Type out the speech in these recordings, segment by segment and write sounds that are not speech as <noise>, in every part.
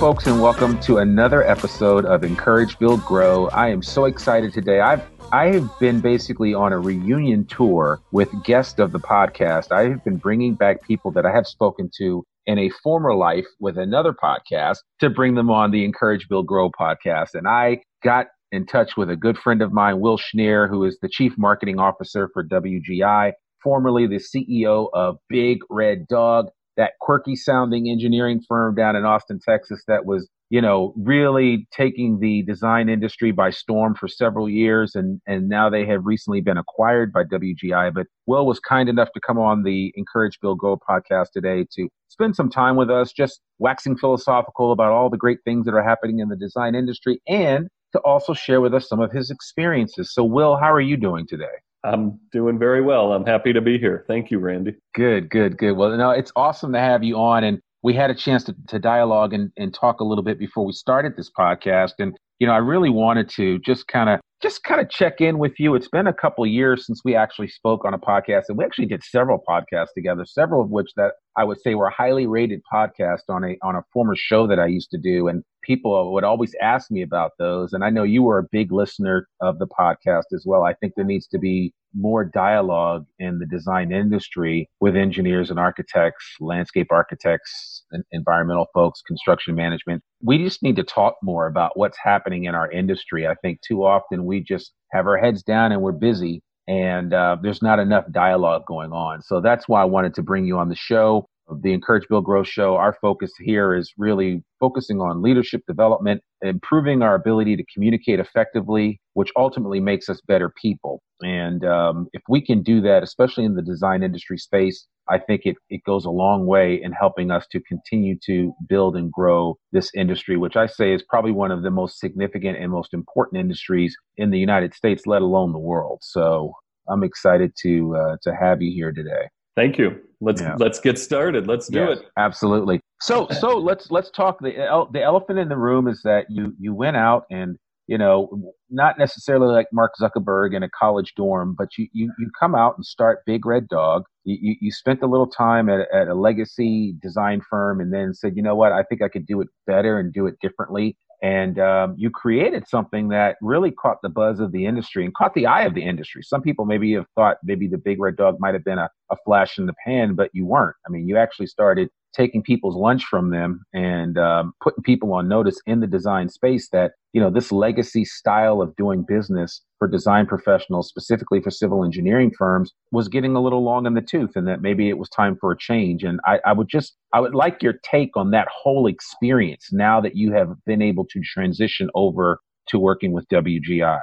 Folks, and welcome to another episode of Encourage, Build, Grow. I am so excited today. I've I have been basically on a reunion tour with guests of the podcast. I have been bringing back people that I have spoken to in a former life with another podcast to bring them on the Encourage, Build, Grow podcast. And I got in touch with a good friend of mine, Will Schnier, who is the Chief Marketing Officer for WGI, formerly the CEO of Big Red Dog that quirky sounding engineering firm down in Austin, Texas that was, you know, really taking the design industry by storm for several years. And, and now they have recently been acquired by WGI. But Will was kind enough to come on the Encourage Build Grow podcast today to spend some time with us, just waxing philosophical about all the great things that are happening in the design industry and to also share with us some of his experiences. So, Will, how are you doing today? I'm doing very well. I'm happy to be here. Thank you, Randy. Good, good, good. Well, no, it's awesome to have you on. And we had a chance to, to dialogue and, and talk a little bit before we started this podcast. And, you know, I really wanted to just kind of just kind of check in with you. It's been a couple years since we actually spoke on a podcast, and we actually did several podcasts together, several of which that I would say were highly rated podcasts on a on a former show that I used to do. And people would always ask me about those. And I know you were a big listener of the podcast as well. I think there needs to be more dialogue in the design industry with engineers and architects, landscape architects, environmental folks, construction management. We just need to talk more about what's happening in our industry. I think too often we just have our heads down and we're busy and uh, there's not enough dialogue going on. So that's why I wanted to bring you on the show the Encourage Build Grow show, our focus here is really focusing on leadership development, improving our ability to communicate effectively, which ultimately makes us better people. And um, if we can do that, especially in the design industry space, I think it, it goes a long way in helping us to continue to build and grow this industry, which I say is probably one of the most significant and most important industries in the United States, let alone the world. So I'm excited to uh, to have you here today. Thank you. Let's yeah. let's get started. Let's do yes, it. Absolutely. So <laughs> so let's let's talk. The the elephant in the room is that you you went out and you know not necessarily like Mark Zuckerberg in a college dorm, but you you, you come out and start Big Red Dog. You, you, you spent a little time at, at a legacy design firm and then said, you know what, I think I could do it better and do it differently and um, you created something that really caught the buzz of the industry and caught the eye of the industry. Some people maybe have thought maybe the big red dog might have been a, a flash in the pan, but you weren't. I mean, you actually started taking people's lunch from them and um, putting people on notice in the design space that you know this legacy style of doing business for design professionals specifically for civil engineering firms was getting a little long in the tooth and that maybe it was time for a change and I, I would just i would like your take on that whole experience now that you have been able to transition over to working with wgi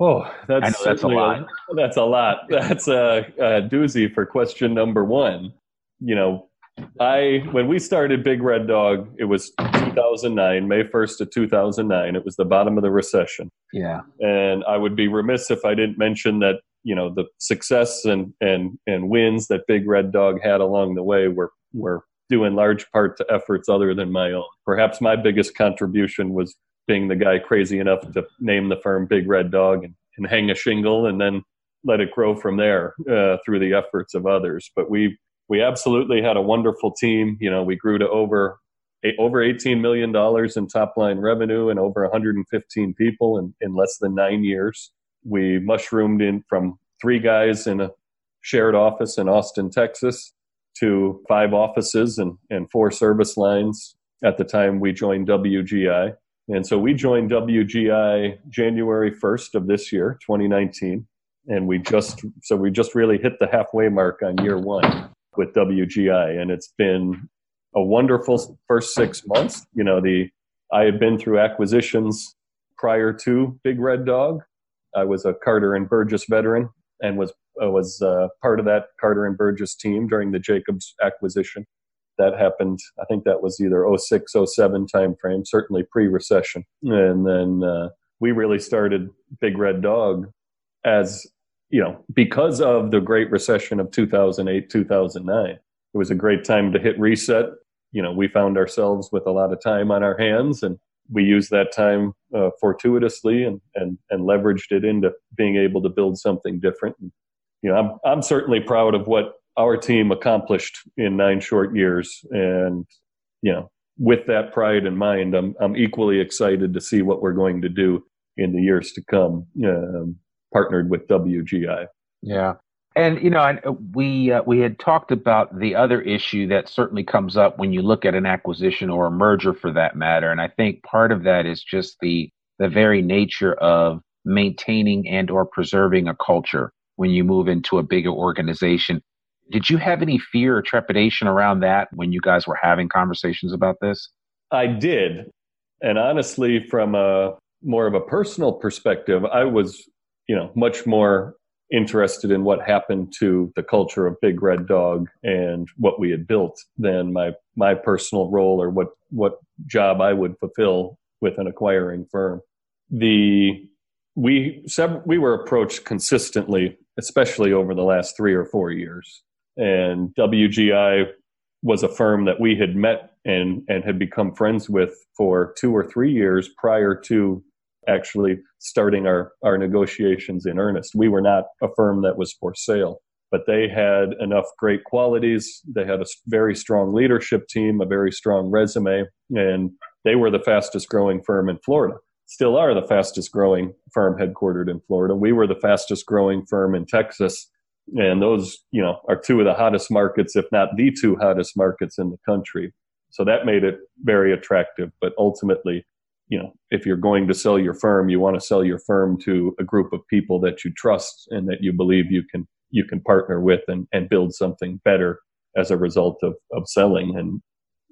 Oh, that's that's a lot. <laughs> That's a lot. That's a, a doozy for question number one. You know, I when we started Big Red Dog, it was 2009, May 1st of 2009. It was the bottom of the recession. Yeah. And I would be remiss if I didn't mention that, you know, the success and and and wins that Big Red Dog had along the way were were due in large part to efforts other than my own. Perhaps my biggest contribution was being the guy crazy enough to name the firm Big Red Dog and, and hang a shingle and then let it grow from there uh, through the efforts of others. But we we absolutely had a wonderful team. You know, we grew to over over 18 million dollars in top line revenue and over 115 people in, in less than nine years. We mushroomed in from three guys in a shared office in Austin, Texas, to five offices and, and four service lines at the time we joined WGI. And so we joined WGI January 1st of this year, 2019. And we just, so we just really hit the halfway mark on year one with WGI, and it's been a wonderful first six months. You know, the I had been through acquisitions prior to Big Red Dog. I was a Carter and Burgess veteran and was uh, was uh, part of that Carter and Burgess team during the Jacobs acquisition. That happened. I think that was either 06, 07 timeframe, certainly pre-recession, and then uh, we really started Big Red Dog as you know, because of the Great Recession of 2008, 2009, it was a great time to hit reset. You know, we found ourselves with a lot of time on our hands and we used that time uh, fortuitously and, and, and leveraged it into being able to build something different. And, you know, I'm, I'm certainly proud of what our team accomplished in nine short years. And, you know, with that pride in mind, I'm, I'm equally excited to see what we're going to do in the years to come, um, partnered with WGI. Yeah. And you know, we uh, we had talked about the other issue that certainly comes up when you look at an acquisition or a merger, for that matter. And I think part of that is just the the very nature of maintaining and or preserving a culture when you move into a bigger organization. Did you have any fear or trepidation around that when you guys were having conversations about this? I did, and honestly, from a more of a personal perspective, I was, you know, much more interested in what happened to the culture of Big Red Dog and what we had built than my my personal role or what what job I would fulfill with an acquiring firm. The we we were approached consistently, especially over the last three or four years, and WGI was a firm that we had met and and had become friends with for two or three years prior to actually starting our, our negotiations in earnest. We were not a firm that was for sale, but they had enough great qualities. They had a very strong leadership team, a very strong resume, and they were the fastest growing firm in Florida. Still are the fastest growing firm headquartered in Florida. We were the fastest growing firm in Texas. And those, you know, are two of the hottest markets, if not the two hottest markets in the country. So that made it very attractive. But ultimately, you know, if you're going to sell your firm, you want to sell your firm to a group of people that you trust and that you believe you can you can partner with and, and build something better as a result of, of selling. And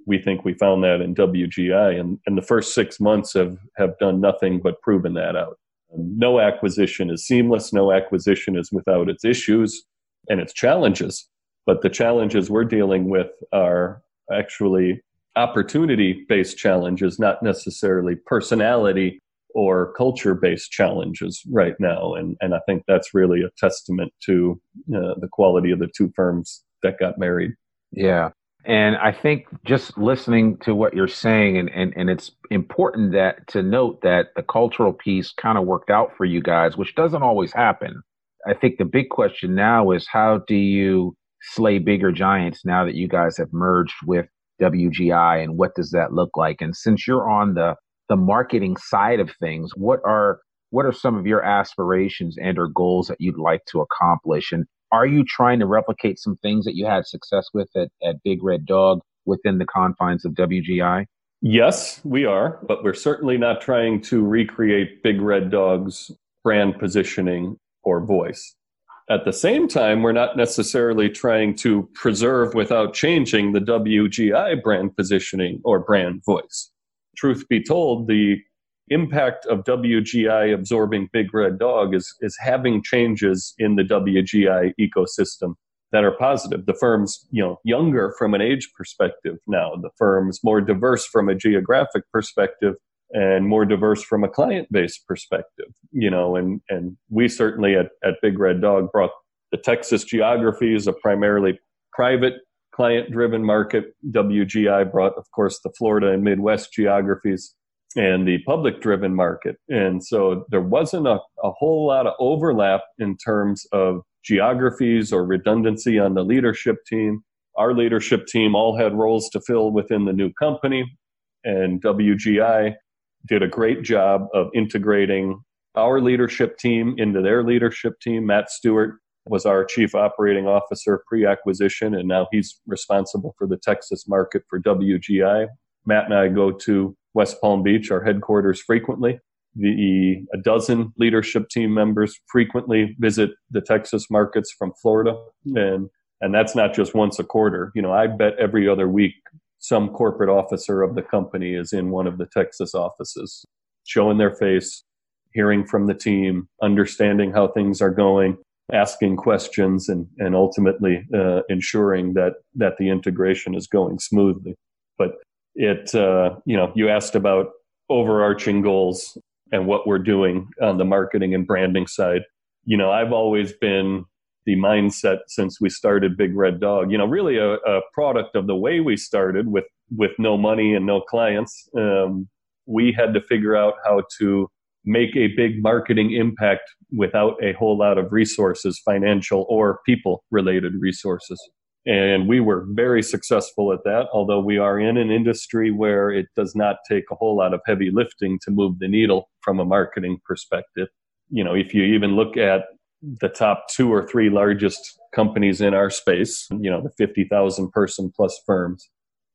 we think we found that in WGI. And, and the first six months have, have done nothing but proven that out. No acquisition is seamless. No acquisition is without its issues and its challenges. But the challenges we're dealing with are actually opportunity based challenges, not necessarily personality or culture based challenges right now. And, and I think that's really a testament to uh, the quality of the two firms that got married. Yeah. And I think just listening to what you're saying, and, and, and it's important that to note that the cultural piece kind of worked out for you guys, which doesn't always happen. I think the big question now is how do you slay bigger giants now that you guys have merged with WGI and what does that look like? And since you're on the the marketing side of things, what are what are some of your aspirations and or goals that you'd like to accomplish? And are you trying to replicate some things that you had success with at, at Big Red Dog within the confines of WGI? Yes, we are, but we're certainly not trying to recreate Big Red Dog's brand positioning or voice. At the same time, we're not necessarily trying to preserve without changing the WGI brand positioning or brand voice. Truth be told, the impact of WGI absorbing Big Red Dog is, is having changes in the WGI ecosystem that are positive. The firm's, you know, younger from an age perspective now. The firm's more diverse from a geographic perspective and more diverse from a client base perspective, you know, and, and we certainly at, at Big Red Dog brought the Texas geography is a primarily private client driven market. WGI brought, of course, the Florida and Midwest geographies and the public driven market. And so there wasn't a, a whole lot of overlap in terms of geographies or redundancy on the leadership team. Our leadership team all had roles to fill within the new company, and WGI did a great job of integrating our leadership team into their leadership team. Matt Stewart was our chief operating officer pre acquisition, and now he's responsible for the Texas market for WGI. Matt and I go to West Palm Beach, our headquarters, frequently. The a dozen leadership team members frequently visit the Texas markets from Florida, hmm. and and that's not just once a quarter. You know, I bet every other week some corporate officer of the company is in one of the Texas offices, showing their face, hearing from the team, understanding how things are going, asking questions, and, and ultimately uh, ensuring that, that the integration is going smoothly. But it, uh, you know, you asked about overarching goals and what we're doing on the marketing and branding side. You know, I've always been the mindset since we started Big Red Dog. You know, really a, a product of the way we started with with no money and no clients. Um, we had to figure out how to make a big marketing impact without a whole lot of resources, financial or people related resources. And we were very successful at that, although we are in an industry where it does not take a whole lot of heavy lifting to move the needle from a marketing perspective. You know, if you even look at the top two or three largest companies in our space, you know, the 50,000 person plus firms,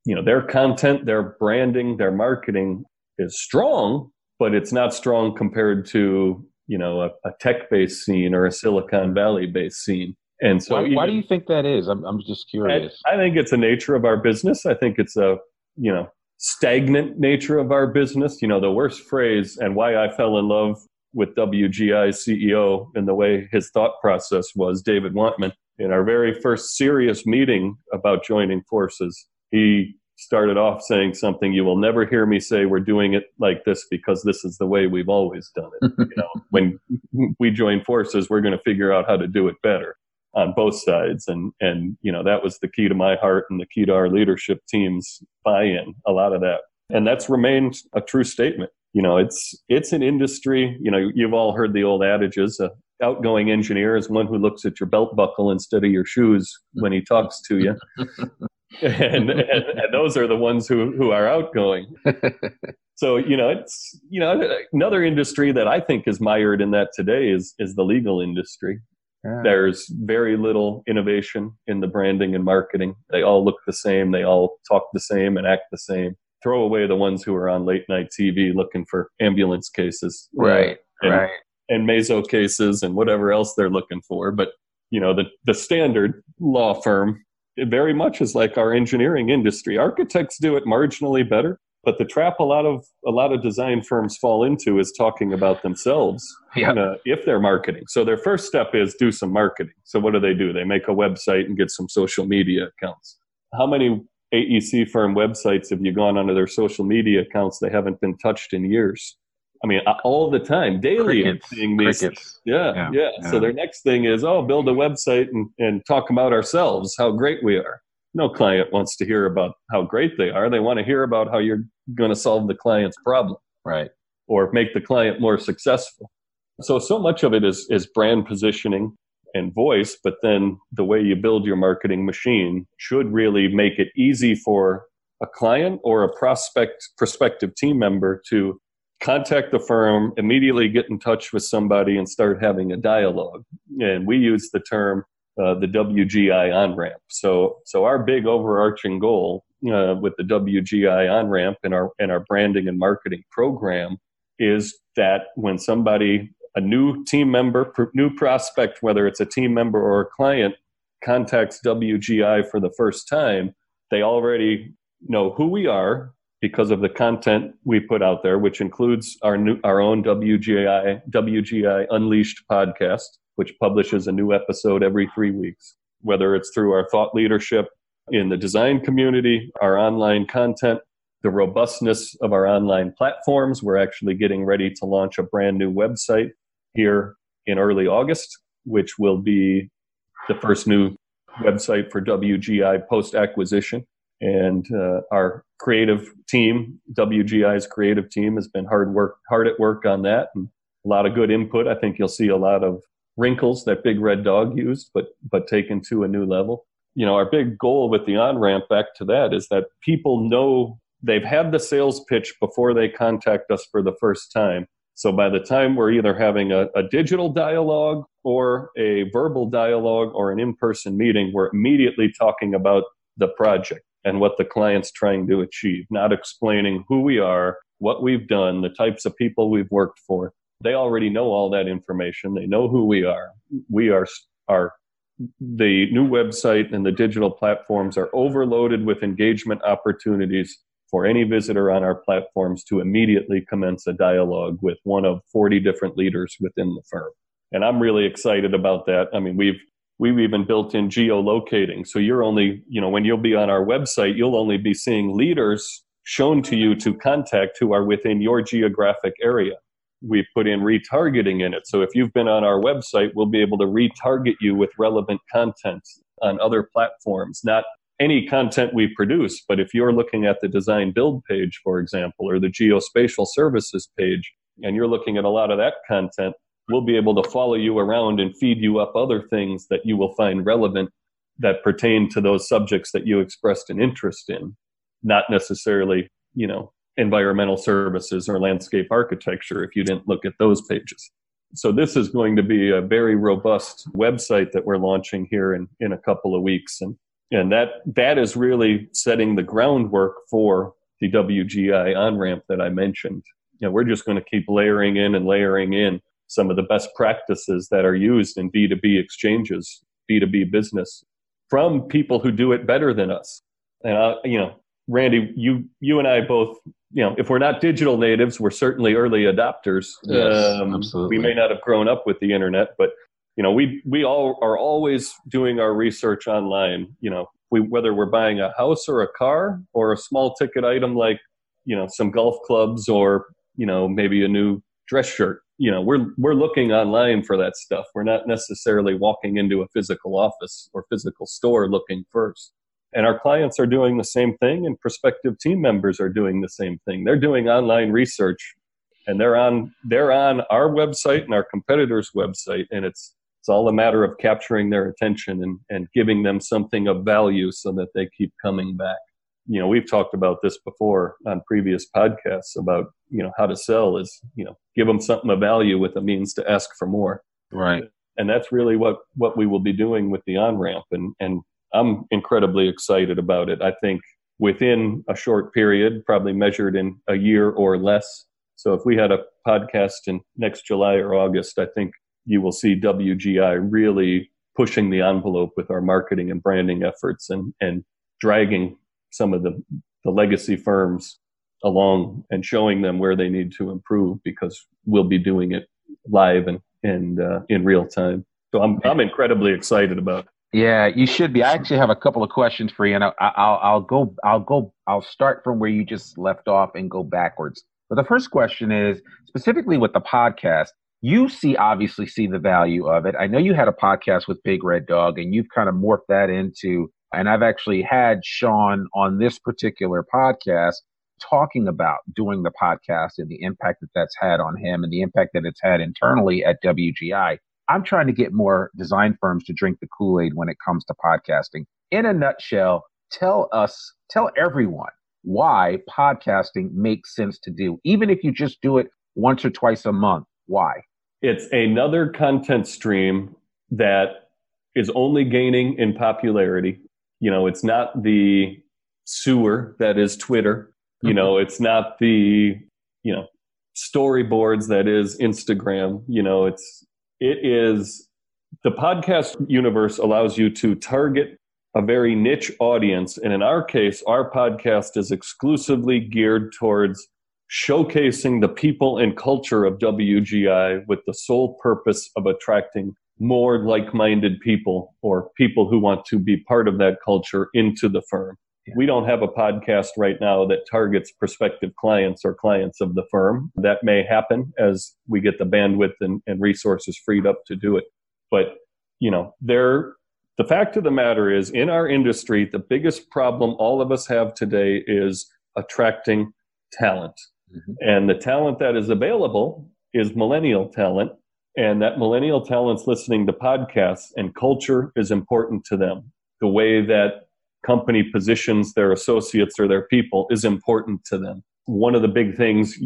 you know, their content, their branding, their marketing is strong, but it's not strong compared to, you know, a, a tech based scene or a Silicon Valley based scene. And so, why, why, do you think that is? I'm, I'm just curious. I, I think it's a nature of our business. I think it's a, you know, stagnant nature of our business. You know, the worst phrase and why I fell in love with WGI CEO and the way his thought process was, David Wantman. In our very first serious meeting about joining forces, he started off saying something you will never hear me say we're doing it like this because this is the way we've always done it. You know <laughs> when we join forces we're going to figure out how to do it better on both sides. And and you know that was the key to my heart and the key to our leadership team's buy-in a lot of that. And that's remained a true statement you know it's it's an industry you know you've all heard the old adages uh, outgoing engineer is one who looks at your belt buckle instead of your shoes when he talks to you. <laughs> And, and, and those are the ones who who are outgoing. <laughs> So you know it's you know another industry that i think is mired in that today is is the legal industry. Yeah. there's very little innovation in the branding and marketing. They all look the same. They all talk the same and act the same throw away the ones who are on late night tv looking for ambulance cases right and, right and meso cases and whatever else they're looking for but you know the the standard law firm it very much is like our engineering industry. Architects do it marginally better, but the trap a lot of a lot of design firms fall into is talking about themselves yep. uh, if they're marketing. So their first step is do some marketing. So what do they do? They make a website and get some social media accounts. How many AEC firm websites have you gone onto their social media accounts? They haven't been touched in years. I mean, uh, all the time, daily, Crickets. Seeing these. Crickets. Yeah, Yeah, yeah, yeah. So their next thing is, oh, build a website and, and talk about ourselves, how great we are. No client wants to hear about how great they are. They want to hear about how you're going to solve the client's problem Right. or make the client more successful. So, so much of it is, is brand positioning and voice, but then the way you build your marketing machine should really make it easy for a client or a prospect, prospective team member to contact the firm, immediately get in touch with somebody and start having a dialogue. And we use the term uh, the WGI on ramp. So, so our big overarching goal uh, with the WGI on ramp and our and our branding and marketing program is that when somebody, a new team member, new prospect, whether it's a team member or a client, contacts WGI for the first time, they already know who we are because of the content we put out there, which includes our new our own WGI WGI Unleashed podcast, which publishes a new episode every three weeks. Whether it's through our thought leadership in the design community, our online content, the robustness of our online platforms. We're actually getting ready to launch a brand new website here in early August, which will be the first new website for WGI post acquisition. And uh, our creative team, WGI's creative team, has been hard work, hard at work on that, and a lot of good input. I think you'll see a lot of wrinkles that Big Red Dog used, but but taken to a new level. You know, our big goal with the on ramp back to that is that people know they've had the sales pitch before they contact us for the first time. So by the time we're either having a, a digital dialogue or a verbal dialogue or an in person meeting, we're immediately talking about the project and what the client's trying to achieve, not explaining who we are, what we've done, the types of people we've worked for. They already know all that information. They know who we are. We are, are the new website and the digital platforms are overloaded with engagement opportunities for any visitor on our platforms to immediately commence a dialogue with one of 40 different leaders within the firm. And I'm really excited about that. I mean, we've we've even built in geolocating. So you're only, you know, when you'll be on our website, you'll only be seeing leaders shown to you to contact who are within your geographic area. We've put in retargeting in it. So if you've been on our website, we'll be able to retarget you with relevant content on other platforms, not any content we produce, but if you're looking at the design build page, for example, or the geospatial services page, and you're looking at a lot of that content, we'll be able to follow you around and feed you up other things that you will find relevant that pertain to those subjects that you expressed an interest in, not necessarily, you know, environmental services or landscape architecture if you didn't look at those pages. So this is going to be a very robust website that we're launching here in, in a couple of weeks. And, and that, that is really setting the groundwork for the WGI on ramp that I mentioned. You know, we're just going to keep layering in and layering in some of the best practices that are used in B2B exchanges, B2B business from people who do it better than us. And, I, you know, Randy, you, you and I both, you know, if we're not digital natives, we're certainly early adopters. Yes, um, absolutely. We may not have grown up with the internet, but, you know, we, we all are always doing our research online, you know, we, whether we're buying a house or a car or a small ticket item like, you know, some golf clubs or, you know, maybe a new dress shirt you know we're we're looking online for that stuff. We're not necessarily walking into a physical office or physical store looking first. And our clients are doing the same thing and prospective team members are doing the same thing. They're doing online research and they're on they're on our website and our competitors website and it's it's all a matter of capturing their attention and, and giving them something of value so that they keep coming back. You know we've talked about this before on previous podcasts about you know how to sell is you know give them something of value with a means to ask for more. Right. And that's really what what we will be doing with the on ramp and and i'm incredibly excited about it. I think within a short period probably measured in a year or less. So if we had a podcast in next july or august i think you will see wgi really pushing the envelope with our marketing and branding efforts and and dragging some of the, the legacy firms along and showing them where they need to improve because we'll be doing it live and, and uh, in real time. So I'm, I'm incredibly excited about it. Yeah, you should be. I actually have a couple of questions for you, and I'll, I'll, I'll go, I'll go, I'll start from where you just left off and go backwards. But the first question is specifically with the podcast. You see, obviously, see the value of it. I know you had a podcast with Big Red Dog, and you've kind of morphed that into and I've actually had Sean on this particular podcast talking about doing the podcast and the impact that that's had on him and the impact that it's had internally at WGI. I'm trying to get more design firms to drink the Kool Aid when it comes to podcasting. In a nutshell, tell us, tell everyone why podcasting makes sense to do, even if you just do it once or twice a month. Why? It's another content stream that is only gaining in popularity you know, it's not the sewer that is Twitter. You mm-hmm. know, it's not the, you know, storyboards that is Instagram. You know, it's, it is the podcast universe allows you to target a very niche audience. And in our case, our podcast is exclusively geared towards showcasing the people and culture of WGI with the sole purpose of attracting more like minded people or people who want to be part of that culture into the firm. Yeah. We don't have a podcast right now that targets prospective clients or clients of the firm. That may happen as we get the bandwidth and, and resources freed up to do it. But, you know, there, the fact of the matter is in our industry, the biggest problem all of us have today is attracting talent. Mm-hmm. And the talent that is available is millennial talent and that millennial talent's listening to podcasts and culture is important to them. The way that company positions their associates or their people is important to them. One of the big things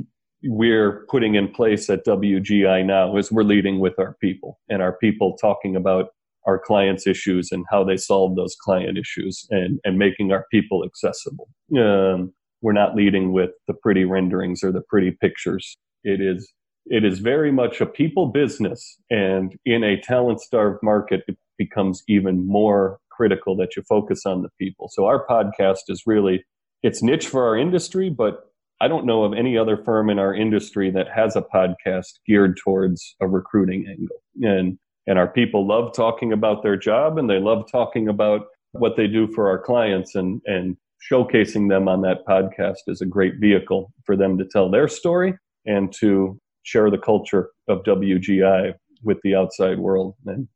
we're putting in place at WGI now is we're leading with our people and our people talking about our clients' issues and how they solve those client issues and, and making our people accessible. Um, we're not leading with the pretty renderings or the pretty pictures. It is it is very much a people business. And in a talent starved market, it becomes even more critical that you focus on the people. So our podcast is really, it's niche for our industry, but I don't know of any other firm in our industry that has a podcast geared towards a recruiting angle. And, and our people love talking about their job and they love talking about what they do for our clients and, and showcasing them on that podcast is a great vehicle for them to tell their story and to share the culture of WGI with the outside world and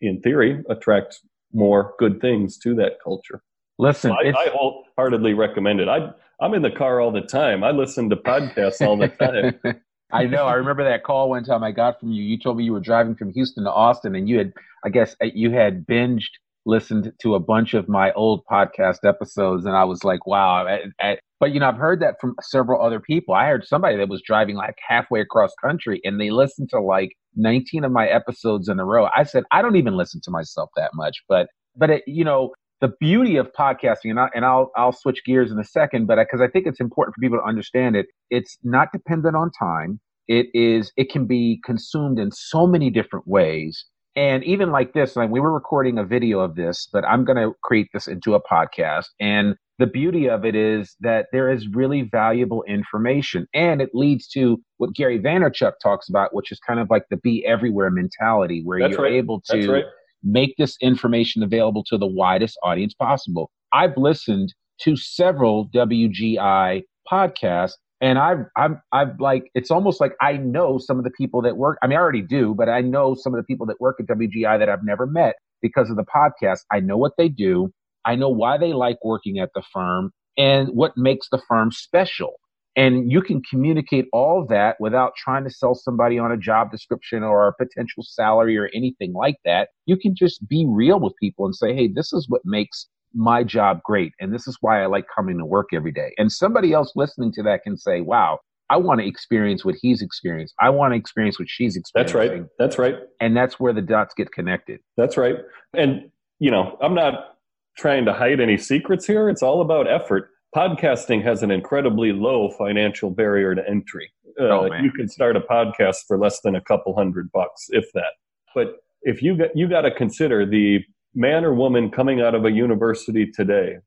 in theory attract more good things to that culture. Listen, so I, I, wholeheartedly recommend it. I, I'm in the car all the time. I listen to podcasts all the <laughs> time. I know. I remember that call one time I got from you. You told me you were driving from Houston to Austin and you had, I guess, you had binged listened to a bunch of my old podcast episodes and I was like, wow. I, I, but, you know, I've heard that from several other people. I heard somebody that was driving like halfway across country and they listened to like 19 of my episodes in a row. I said, I don't even listen to myself that much, but, but it, you know, the beauty of podcasting, and, I, and I'll I'll switch gears in a second, but because I, I think it's important for people to understand it, it's not dependent on time. It is it can be consumed in so many different ways, and even like this, like we were recording a video of this, but I'm going to create this into a podcast, and the beauty of it is that there is really valuable information, and it leads to what Gary Vaynerchuk talks about, which is kind of like the be everywhere mentality, where That's you're right. able to. Right make this information available to the widest audience possible. I've listened to several WGI podcasts and I've, I've, I've like, it's almost like I know some of the people that work. I mean, I already do, but I know some of the people that work at WGI that I've never met because of the podcast. I know what they do. I know why they like working at the firm and what makes the firm special. And you can communicate all that without trying to sell somebody on a job description or a potential salary or anything like that. You can just be real with people and say, hey, this is what makes my job great. And this is why I like coming to work every day. And somebody else listening to that can say, wow, I want to experience what he's experienced. I want to experience what she's experienced. That's right. That's right. And that's where the dots get connected. That's right. And, you know, I'm not trying to hide any secrets here. It's all about effort. Podcasting has an incredibly low financial barrier to entry. Uh, Oh, you can start a podcast for less than a couple hundred bucks, if that. But if you got, you got to consider the man or woman coming out of a university today.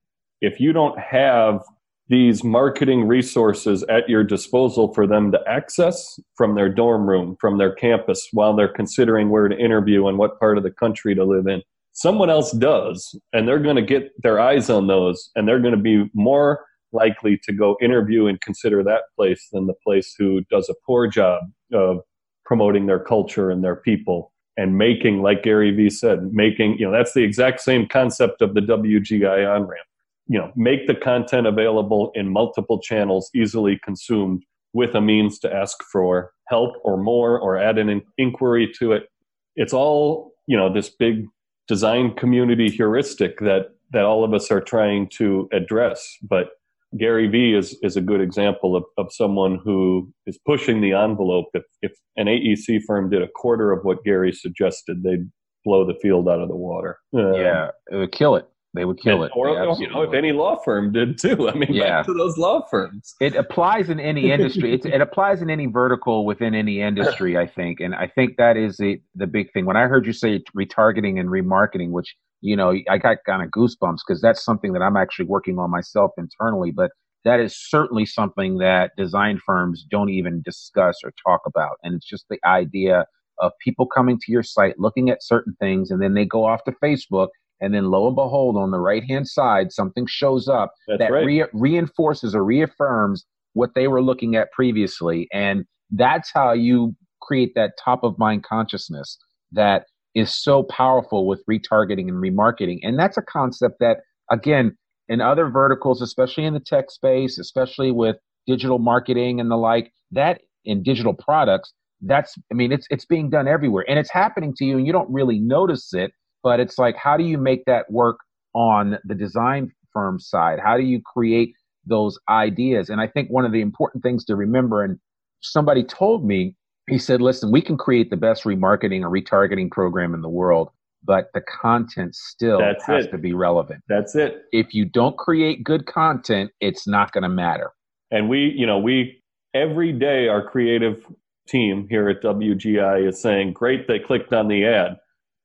If you don't have these marketing resources at your disposal for them to access from their dorm room, from their campus, while they're considering where to interview and what part of the country to live in. Someone else does, and they're going to get their eyes on those, and they're going to be more likely to go interview and consider that place than the place who does a poor job of promoting their culture and their people and making, like Gary Vee said, making, you know, that's the exact same concept of the WGI on ramp you know make the content available in multiple channels easily consumed with a means to ask for help or more or add an in- inquiry to it. It's all you know this big design community heuristic that that all of us are trying to address but gary vee is is a good example of, of someone who is pushing the envelope if, if an aec firm did a quarter of what gary suggested they'd blow the field out of the water Um, yeah, it would kill it. They would kill it. or you know, if any law firm did too. I mean, Yeah. back to those law firms. it applies in any industry. It's, it applies in any vertical within any industry, I think. And I think that is the, the big thing. When I heard you say retargeting and remarketing, which, you know, I got kind of goosebumps because that's something that I'm actually working on myself internally. But that is certainly something that design firms don't even discuss or talk about. And it's just the idea of people coming to your site, looking at certain things, and then they go off to Facebook. And then lo and behold, on the right hand side, something shows up That's that right. re- reinforces or reaffirms what they were looking at previously. And that's how you create that top of mind consciousness that is so powerful with retargeting and remarketing. And that's a concept that, again, in other verticals, especially in the tech space, especially with digital marketing and the like, that in digital products, that's, I mean, it's, it's being done everywhere and it's happening to you and you don't really notice it, but it's like, how do you make that work on the design firm side? How do you create those ideas? And I think one of the important things to remember, and somebody told me, he said, listen, we can create the best remarketing or retargeting program in the world, but the content still That's has it. to be relevant. That's it. If you don't create good content, it's not going to matter. And we, you know, we every day our creative team here at WGI is saying, "Great, they clicked on the ad."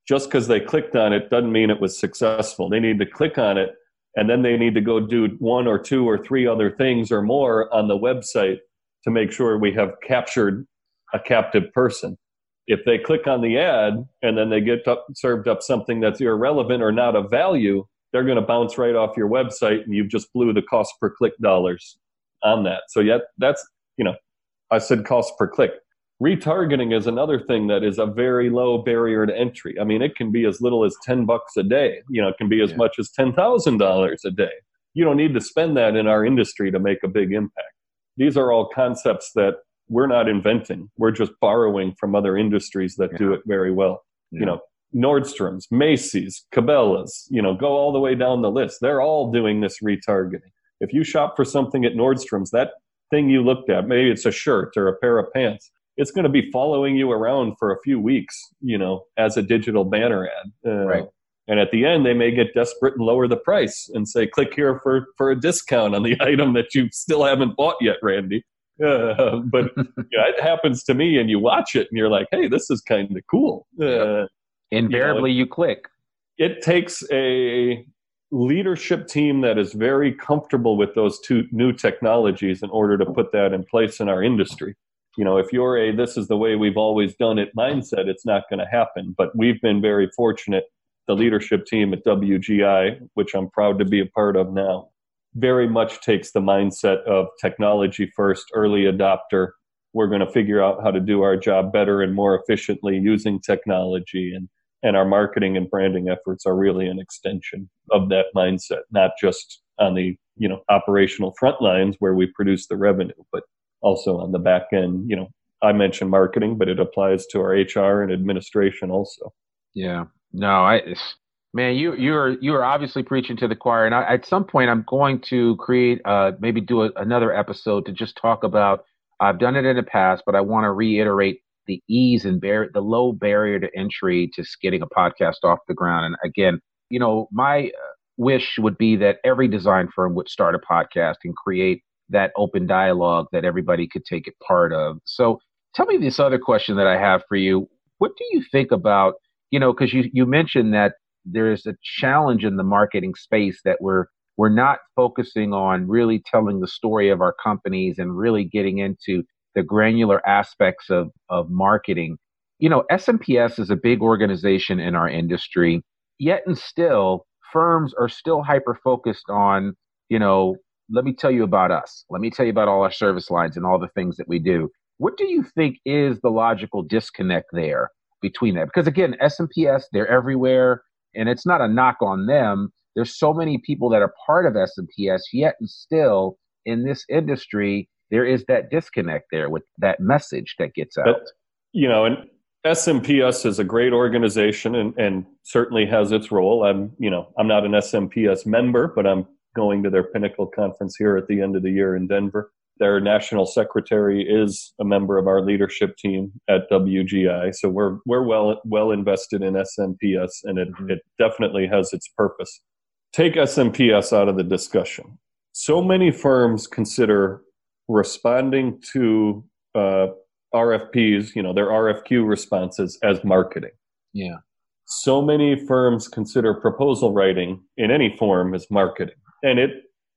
Just because they clicked on it doesn't mean it was successful. They need to click on it, and then they need to go do one or two or three other things or more on the website to make sure we have captured a captive person. If they click on the ad and then they get up, served up something that's irrelevant or not of value, they're going to bounce right off your website, and you've just blew the cost per click dollars on that. So yet that's you know, I said cost per click. Retargeting is another thing that is a very low barrier to entry. I mean, it can be as little as ten bucks a day. You know, it can be as Yeah. much as ten thousand dollars a day. You don't need to spend that in our industry to make a big impact. These are all concepts that we're not inventing. We're just borrowing from other industries that do it very well. Yeah. You know, Nordstrom's, Macy's, Cabela's, you know, go all the way down the list. They're all doing this retargeting. If you shop for something at Nordstrom's, that thing you looked at, maybe it's a shirt or a pair of pants, it's going to be following you around for a few weeks, you know, as a digital banner ad. Uh, right. And at the end, they may get desperate and lower the price and say, click here for, for a discount on the <laughs> item that you still haven't bought yet, Randy. Uh, but <laughs> you know, it happens to me, and you watch it, and you're like, "Hey, this is kind of cool." Uh, Invariably, you, know, you click. It takes a leadership team that is very comfortable with those two new technologies in order to put that in place in our industry. You know, if you're a "this is the way we've always done it" mindset, it's not going to happen. But we've been very fortunate. The leadership team at WGI, which I'm proud to be a part of now, very much takes the mindset of technology first, early adopter. We're going to figure out how to do our job better and more efficiently using technology. And, and our marketing and branding efforts are really an extension of that mindset, not just on the you know operational front lines where we produce the revenue, but also on the back end. You know, I mentioned marketing, but it applies to our HR and administration also. Yeah. No, I Man, you you're you're obviously preaching to the choir, and I, at some point I'm going to create uh maybe do a, another episode to just talk about. I've done it in the past, but I want to reiterate the ease and bar- the low barrier to entry to getting a podcast off the ground. And again, you know, my uh, wish would be that every design firm would start a podcast and create that open dialogue that everybody could take it part of. So, tell me this other question that I have for you. What do you think about you know, because you you mentioned that there is a challenge in the marketing space that we're we're not focusing on really telling the story of our companies and really getting into the granular aspects of of marketing. You know, SMPS is a big organization in our industry, yet and still firms are still hyper focused on, you know, let me tell you about us. Let me tell you about all our service lines and all the things that we do. What do you think is the logical disconnect there between that? Because again, SMPS, they're everywhere and it's not a knock on them. There's so many people that are part of SMPS, yet and still in this industry, there is that disconnect there with that message that gets out. But, you know, and SMPS is a great organization and, and certainly has its role. I'm, you know, I'm not an SMPS member, but I'm going to their Pinnacle conference here at the end of the year in Denver. Their national secretary is a member of our leadership team at WGI, so we're we're well well invested in SMPS, and it mm-hmm. it definitely has its purpose. Take SMPS out of the discussion. So many firms consider responding to uh, RFPs, you know, their RFQ responses as marketing. Yeah. So many firms consider proposal writing in any form as marketing, and it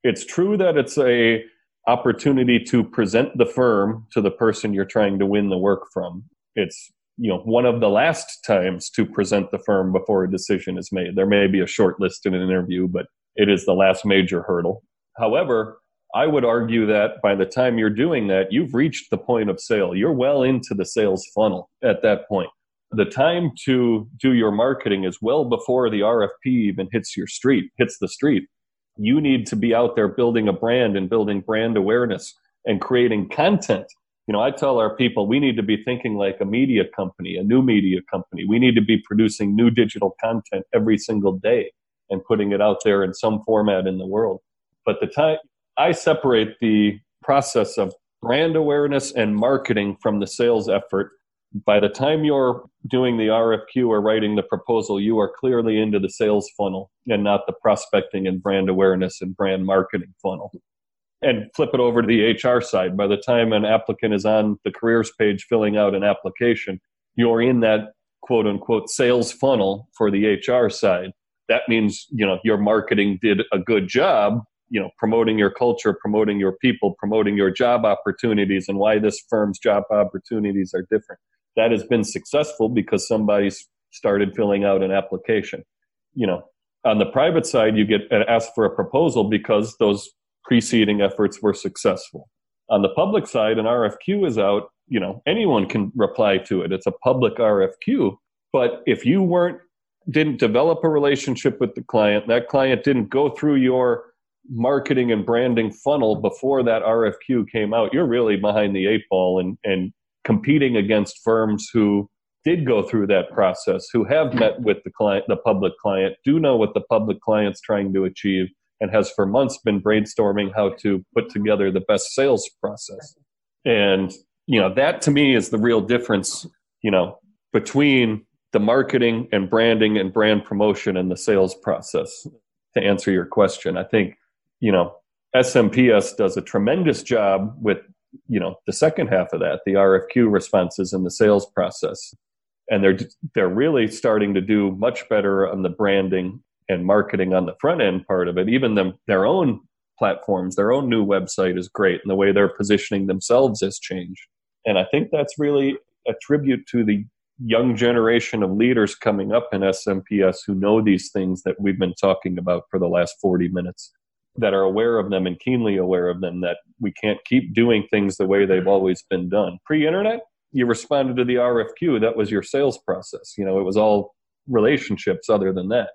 it's true that it's a opportunity to present the firm to the person you're trying to win the work from. It's you know one of the last times to present the firm before a decision is made. There may be a short list in an interview, but it is the last major hurdle. However, I would argue that by the time you're doing that, you've reached the point of sale. You're well into the sales funnel at that point. The time to do your marketing is well before the RFP even hits your street, hits the street you need to be out there building a brand and building brand awareness and creating content. You know, I tell our people we need to be thinking like a media company, a new media company. We need to be producing new digital content every single day and putting it out there in some format in the world. But the time I separate the process of brand awareness and marketing from the sales effort by the time you're doing the RFQ or writing the proposal, you are clearly into the sales funnel and not the prospecting and brand awareness and brand marketing funnel. And flip it over to the HR side. By the time an applicant is on the careers page filling out an application, you're in that quote unquote sales funnel for the HR side. That means, you know, your marketing did a good job, you know, promoting your culture, promoting your people, promoting your job opportunities and why this firm's job opportunities are different that has been successful because somebody's started filling out an application. You know, on the private side, you get uh, asked for a proposal because those preceding efforts were successful. On the public side, an RFQ is out. You know, anyone can reply to it. It's a public RFQ. But if you weren't, didn't develop a relationship with the client, that client didn't go through your marketing and branding funnel before that RFQ came out, you're really behind the eight ball and, and competing against firms who did go through that process, who have met with the client, the public client, do know what the public client's trying to achieve, and has for months been brainstorming how to put together the best sales process. And you know that to me is the real difference. You know between the marketing and branding and brand promotion and the sales process. To answer your question, I think you know SMPS does a tremendous job with you know the second half of that, the RFQ responses and the sales process, and they're they're really starting to do much better on the branding and marketing on the front end part of it. Even them their own platforms, their own new website is great, and the way they're positioning themselves has changed. And I think that's really a tribute to the young generation of leaders coming up in SMPS who know these things that we've been talking about for the last 40 minutes that are aware of them and keenly aware of them that we can't keep doing things the way they've always been done. Pre internet, you responded to the RFQ, that was your sales process. You know, it was all relationships other than that.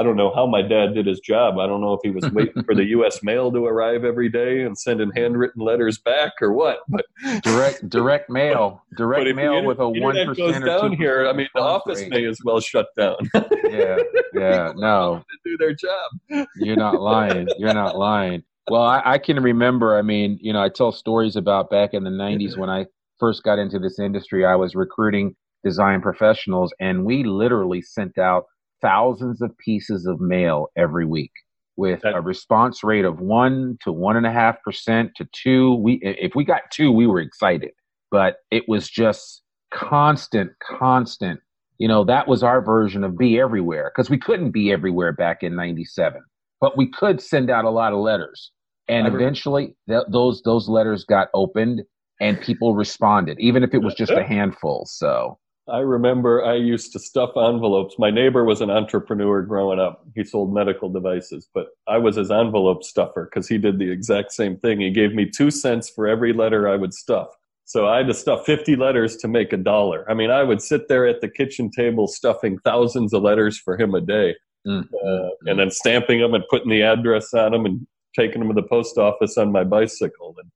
I don't know how my dad did his job. I don't know if he was waiting for the <laughs> U.S. mail to arrive every day and sending handwritten letters back or what. But direct direct <laughs> mail, direct mail with a one percent goes down here. I mean, the office rate. may as well shut down. <laughs> yeah, yeah, no, to do their job. You're not lying. You're not lying. Well, I, I can remember. I mean, you know, I tell stories about back in the '90s when I first got into this industry. I was recruiting design professionals, and we literally sent out thousands of pieces of mail every week with a response rate of one to one and a half percent to two. We if we got two, we were excited, but it was just constant, constant. You know, that was our version of be everywhere because we couldn't be everywhere back in '97, but we could send out a lot of letters, and eventually th- those those letters got opened and people responded, even if it was just a <laughs> handful. So I remember I used to stuff envelopes. My neighbor was an entrepreneur growing up. He sold medical devices, but I was his envelope stuffer because he did the exact same thing. He gave me two cents for every letter I would stuff. So I had to stuff 50 letters to make a dollar. I mean, I would sit there at the kitchen table stuffing thousands of letters for him a day mm-hmm. uh, and then stamping them and putting the address on them and taking them to the post office on my bicycle. And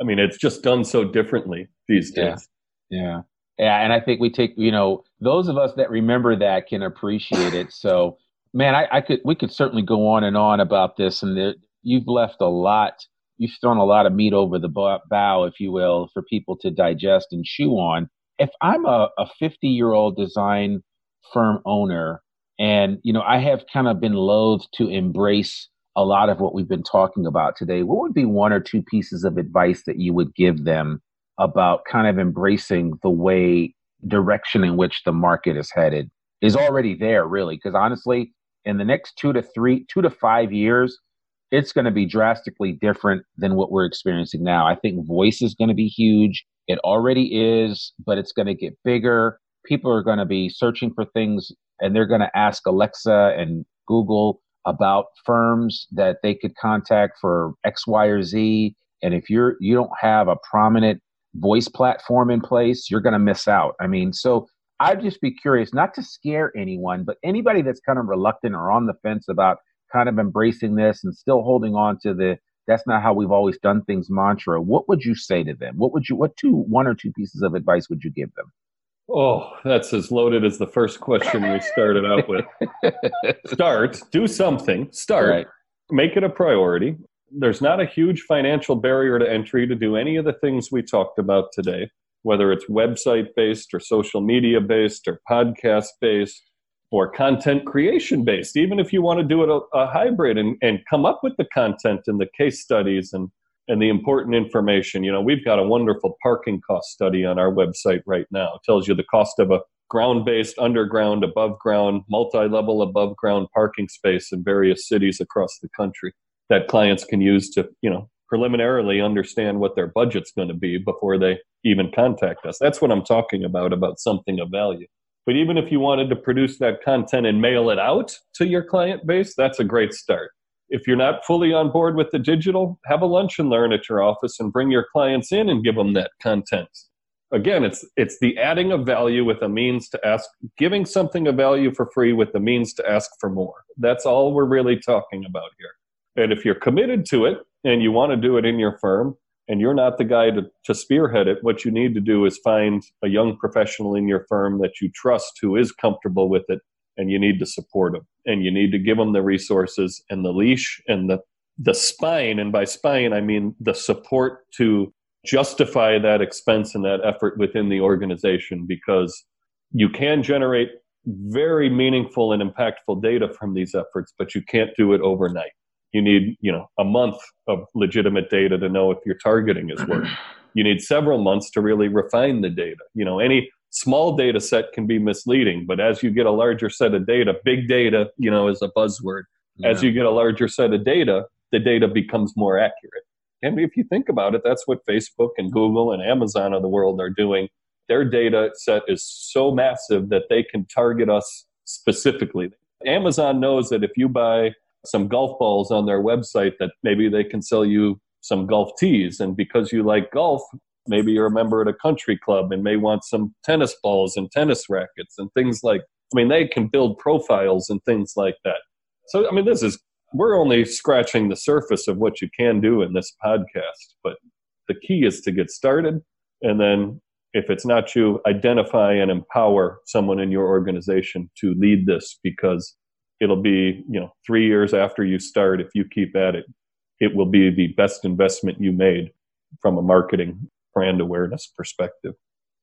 I mean, it's just done so differently these days. Yeah. yeah. Yeah, and I think we take, you know, those of us that remember that can appreciate it. So, man, I, I could, we could certainly go on and on about this, and you've left a lot, you've thrown a lot of meat over the bow, if you will, for people to digest and chew on. If I'm a 50 year old design firm owner, and you know, I have kind of been loath to embrace a lot of what we've been talking about today. What would be one or two pieces of advice that you would give them about kind of embracing the way direction in which the market is headed is already there really because honestly in the next two to three two to five years it's going to be drastically different than what we're experiencing now. I think voice is going to be huge. It already is but it's going to get bigger. People are going to be searching for things and they're going to ask alexa and google about firms that they could contact for x y or z. And if you're you don't have a prominent voice platform in place, you're going to miss out. I mean, so I'd just be curious, not to scare anyone, but anybody that's kind of reluctant or on the fence about kind of embracing this and still holding on to the that's not how we've always done things mantra what would you say to them? What would you what two one or two pieces of advice would you give them? Oh that's as loaded as the first question we started out with. <laughs> Start do something start. Right. make it a priority there's not a huge financial barrier to entry to do any of the things we talked about today, whether it's website based or social media based or podcast based or content creation based. Even if you want to do it a, a hybrid and, and come up with the content and the case studies and and the important information. You know, we've got a wonderful parking cost study on our website right now. It tells you the cost of a ground based, underground, above ground, multi level above ground parking space in various cities across the country that clients can use to, you know, preliminarily understand what their budget's going to be before they even contact us. That's what I'm talking about, about something of value. But even if you wanted to produce that content and mail it out to your client base, that's a great start. If you're not fully on board with the digital, have a lunch and learn at your office and bring your clients in and give them that content. Again, it's it's the adding of value with a means to ask giving something of value for free with the means to ask for more. That's all we're really talking about here. And if you're committed to it and you want to do it in your firm, and you're not the guy to, to spearhead it, what you need to do is find a young professional in your firm that you trust who is comfortable with it, and you need to support them. And you need to give them the resources and the leash and the, the spine. And by spine, I mean the support to justify that expense and that effort within the organization because you can generate very meaningful and impactful data from these efforts, but you can't do it overnight you need you know a month of legitimate data to know if your targeting is working. <clears throat> You need several months to really refine the data. You know any small data set can be misleading but as you get a larger set of data big data you know is a buzzword. Yeah. as you get a larger set of data the data becomes more accurate. And if you think about it that's what facebook and google and amazon of the world are doing. Their data set is so massive that they can target us specifically. Amazon knows that if you buy some golf balls on their website that maybe they can sell you some golf tees. And because you like golf, maybe you're a member at a country club and may want some tennis balls and tennis rackets and things like I mean they can build profiles and things like that. So I mean this is we're only scratching the surface of what you can do in this podcast, but the key is to get started and then if it's not you identify and empower someone in your organization to lead this because it'll be you know three years after you start if you keep at it it will be the best investment you made from a marketing brand awareness perspective.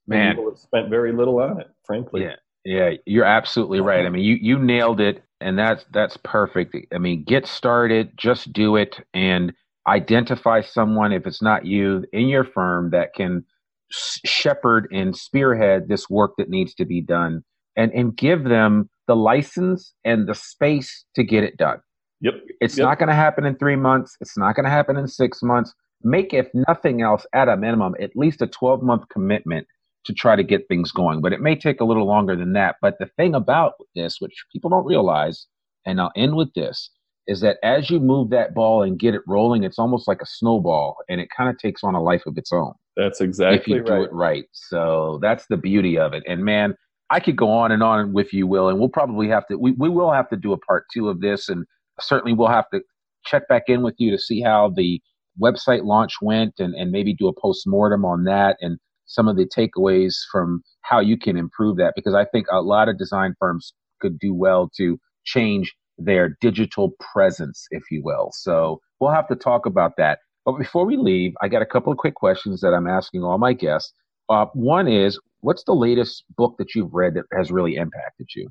Man. people have spent very little on it frankly. Yeah. Yeah you're absolutely right. I mean you you nailed it and that's that's perfect. I mean get started just do it and identify someone if it's not you in your firm that can shepherd and spearhead this work that needs to be done and and give them the license and the space to get it done. Yep. It's yep. not going to happen in three months. It's not going to happen in six months. Make, if nothing else, at a minimum, at least a 12 month commitment to try to get things going. But it may take a little longer than that. But the thing about this, which people don't realize, and I'll end with this, is that as you move that ball and get it rolling, it's almost like a snowball and it kind of takes on a life of its own. That's exactly if you right. do it right. So that's the beauty of it. And man, I could go on and on with you, Will, and we'll probably have to. We, we will have to do a part two of this, and certainly we'll have to check back in with you to see how the website launch went, and and maybe do a post mortem on that and some of the takeaways from how you can improve that because I think a lot of design firms could do well to change their digital presence, if you will. So we'll have to talk about that. But before we leave, I got a couple of quick questions that I'm asking all my guests. Uh, one is, what's the latest book that you've read that has really impacted you?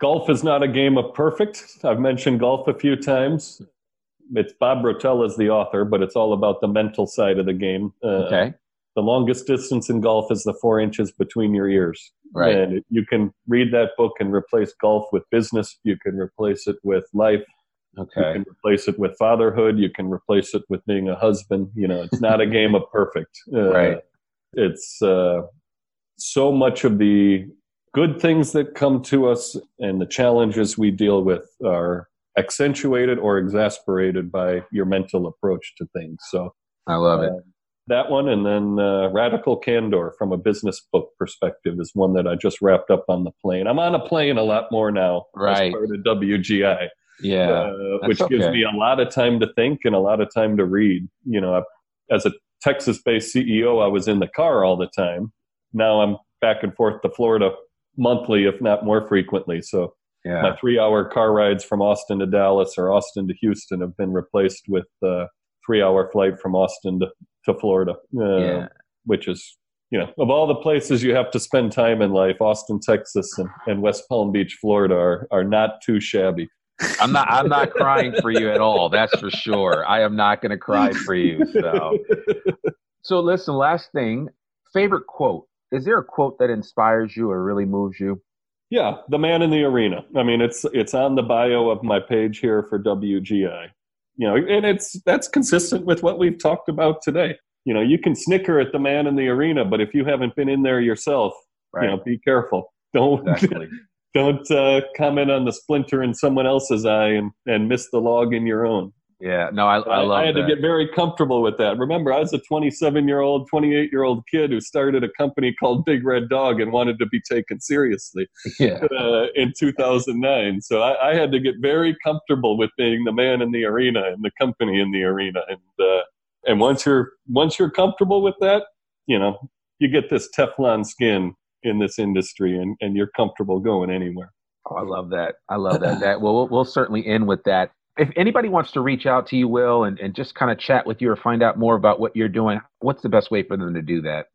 Golf is not a game of perfect. I've mentioned golf a few times. It's Bob Rotella is the author, but it's all about the mental side of the game. Uh, okay. The longest distance in golf is the four inches between your ears. Right. And you can read that book and replace golf with business. You can replace it with life. Okay. You can replace it with fatherhood. You can replace it with being a husband. You know, it's not a <laughs> game of perfect. Uh, right. It's uh, so much of the good things that come to us and the challenges we deal with are accentuated or exasperated by your mental approach to things. So I love uh, it. That one, and then uh, Radical Candor from a business book perspective is one that I just wrapped up on the plane. I'm on a plane a lot more now, right? As part of WGI, yeah, uh, which okay. gives me a lot of time to think and a lot of time to read. You know, as a Texas-based CEO, I was in the car all the time. Now I'm back and forth to Florida monthly, if not more frequently. So yeah. my three-hour car rides from Austin to Dallas or Austin to Houston have been replaced with a three-hour flight from Austin to, to Florida, uh, yeah. which is you know, of all the places you have to spend time in life, Austin, Texas, and, and West Palm Beach, Florida, are are not too shabby. I'm not. I'm not crying for you at all. That's for sure. I am not going to cry for you. So, so listen. Last thing. Favorite quote. Is there a quote that inspires you or really moves you? Yeah, the man in the arena. I mean, it's it's on the bio of my page here for WGI. You know, and it's that's consistent with what we've talked about today. You know, you can snicker at the man in the arena, but if you haven't been in there yourself, right. you know, be careful. Don't exactly. <laughs> don't uh, comment on the splinter in someone else's eye and, and miss the log in your own. Yeah, no, I, I, love. I had that. to get very comfortable with that. Remember, I was a 27 year old, 28 year old kid who started a company called Big Red Dog and wanted to be taken seriously. <laughs> Yeah. Uh, in 2009, so I, I, had to get very comfortable with being the man in the arena and the company in the arena, and uh, And once you're once you're comfortable with that, you know, you get this Teflon skin in this industry and, and you're comfortable going anywhere. Oh, I love that. I love that. that well, well, we'll certainly end with that. If anybody wants to reach out to you, Will, and, and just kind of chat with you or find out more about what you're doing, what's the best way for them to do that?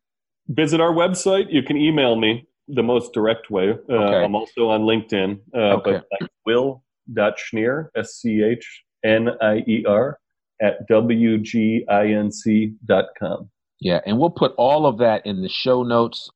Visit our website. You can email me the most direct way. Uh, okay. I'm also on LinkedIn. Uh, okay. But will.schnier, S C H N I E R, at WGINC.com. Yeah, and we'll put all of that in the show notes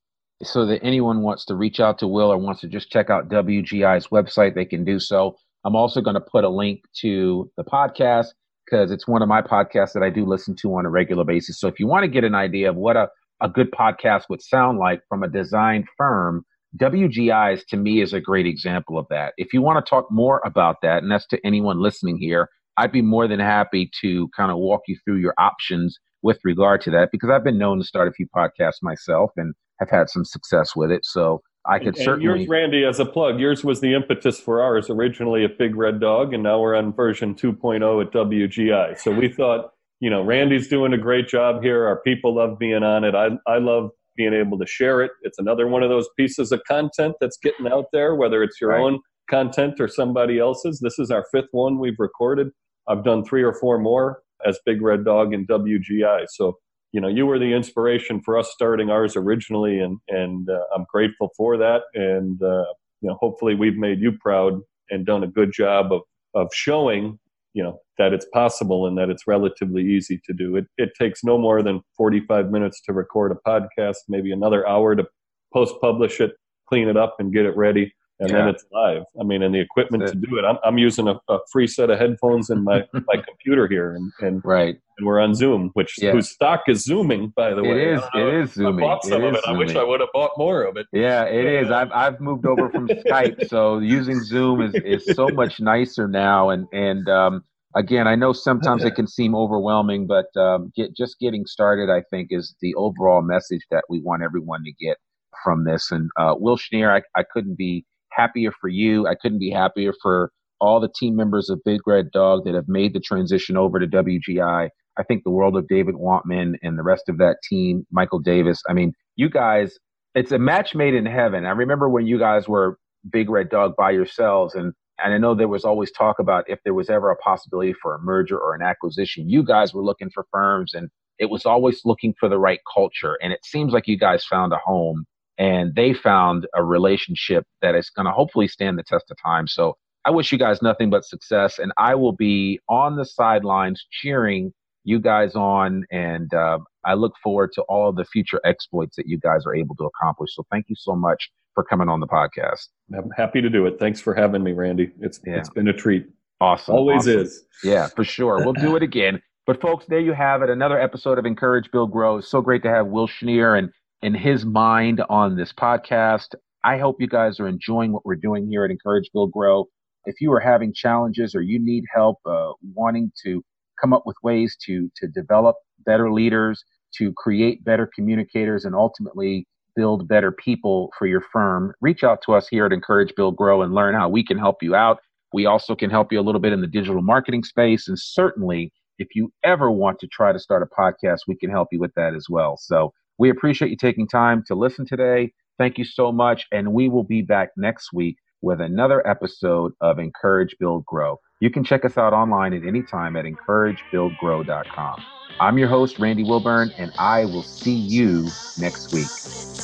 so that anyone wants to reach out to Will or wants to just check out WGI's website, they can do so. I'm also going to put a link to the podcast because it's one of my podcasts that I do listen to on a regular basis. So if you want to get an idea of what a, a good podcast would sound like from a design firm, WGI's to me is a great example of that. If you want to talk more about that, and that's to anyone listening here, I'd be more than happy to kind of walk you through your options with regard to that because I've been known to start a few podcasts myself and have had some success with it. So I could and, certainly. yours, Randy, as a plug, yours was the impetus for ours. Originally a Big Red Dog, and now we're on version 2.0 at WGI. So we thought, you know, Randy's doing a great job here. Our people love being on it. I, I love being able to share it. It's another one of those pieces of content that's getting out there, whether it's your right. own content or somebody else's. This is our fifth one we've recorded. I've done three or four more as Big Red Dog and WGI. So, you know, you were the inspiration for us starting ours originally, and and uh, I'm grateful for that. And uh, you know, hopefully, we've made you proud and done a good job of of showing you know that it's possible and that it's relatively easy to do. It it takes no more than 45 minutes to record a podcast, maybe another hour to post publish it, clean it up, and get it ready and yeah. then it's live. I mean, and the equipment to do it. I'm, I'm using a, a, free set of headphones in my <laughs> my computer here, and, and right, and we're on Zoom, which yeah. whose stock is zooming, by the way. It is. It is zooming. I bought some it of it. Zooming. I wish I would have bought more of it. Yeah, it is. I've I've moved over from <laughs> Skype, so using Zoom is is so much nicer now, and and um, again, I know sometimes it can seem overwhelming, but um, get, just getting started, I think, is the overall message that we want everyone to get from this. And uh, Will Schnier, I, I couldn't be happier for you. I couldn't be happier for all the team members of Big Red Dog that have made the transition over to WGI. I think the world of David Wantman and the rest of that team, Michael Davis. I mean, you guys, it's a match made in heaven. I remember when you guys were Big Red Dog by yourselves, and and I know there was always talk about if there was ever a possibility for a merger or an acquisition. You guys were looking for firms, and it was always looking for the right culture. And it seems like you guys found a home and they found a relationship that is going to hopefully stand the test of time. So I wish you guys nothing but success, and I will be on the sidelines cheering you guys on, and uh, I look forward to all of the future exploits that you guys are able to accomplish. So thank you so much for coming on the podcast. I'm happy to do it. Thanks for having me, Randy. It's yeah. it's been a treat. Awesome. Always awesome. is. Yeah, for sure. We'll do it again. But folks, there you have it. Another episode of Encourage Build Grow. So great to have Will Schnier and in his mind on this podcast. I hope you guys are enjoying what we're doing here at Encourage Build Grow. If you are having challenges or you need help uh, wanting to come up with ways to to develop better leaders, to create better communicators, and ultimately build better people for your firm, reach out to us here at Encourage Build Grow and learn how we can help you out. We also can help you a little bit in the digital marketing space, and certainly if you ever want to try to start a podcast, we can help you with that as well. So we appreciate you taking time to listen today. Thank you so much. And we will be back next week with another episode of Encourage, Build, Grow. You can check us out online at any time at encouragebuildgrow.com. I'm your host, Randy Wilburn, and I will see you next week.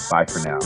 Bye for now.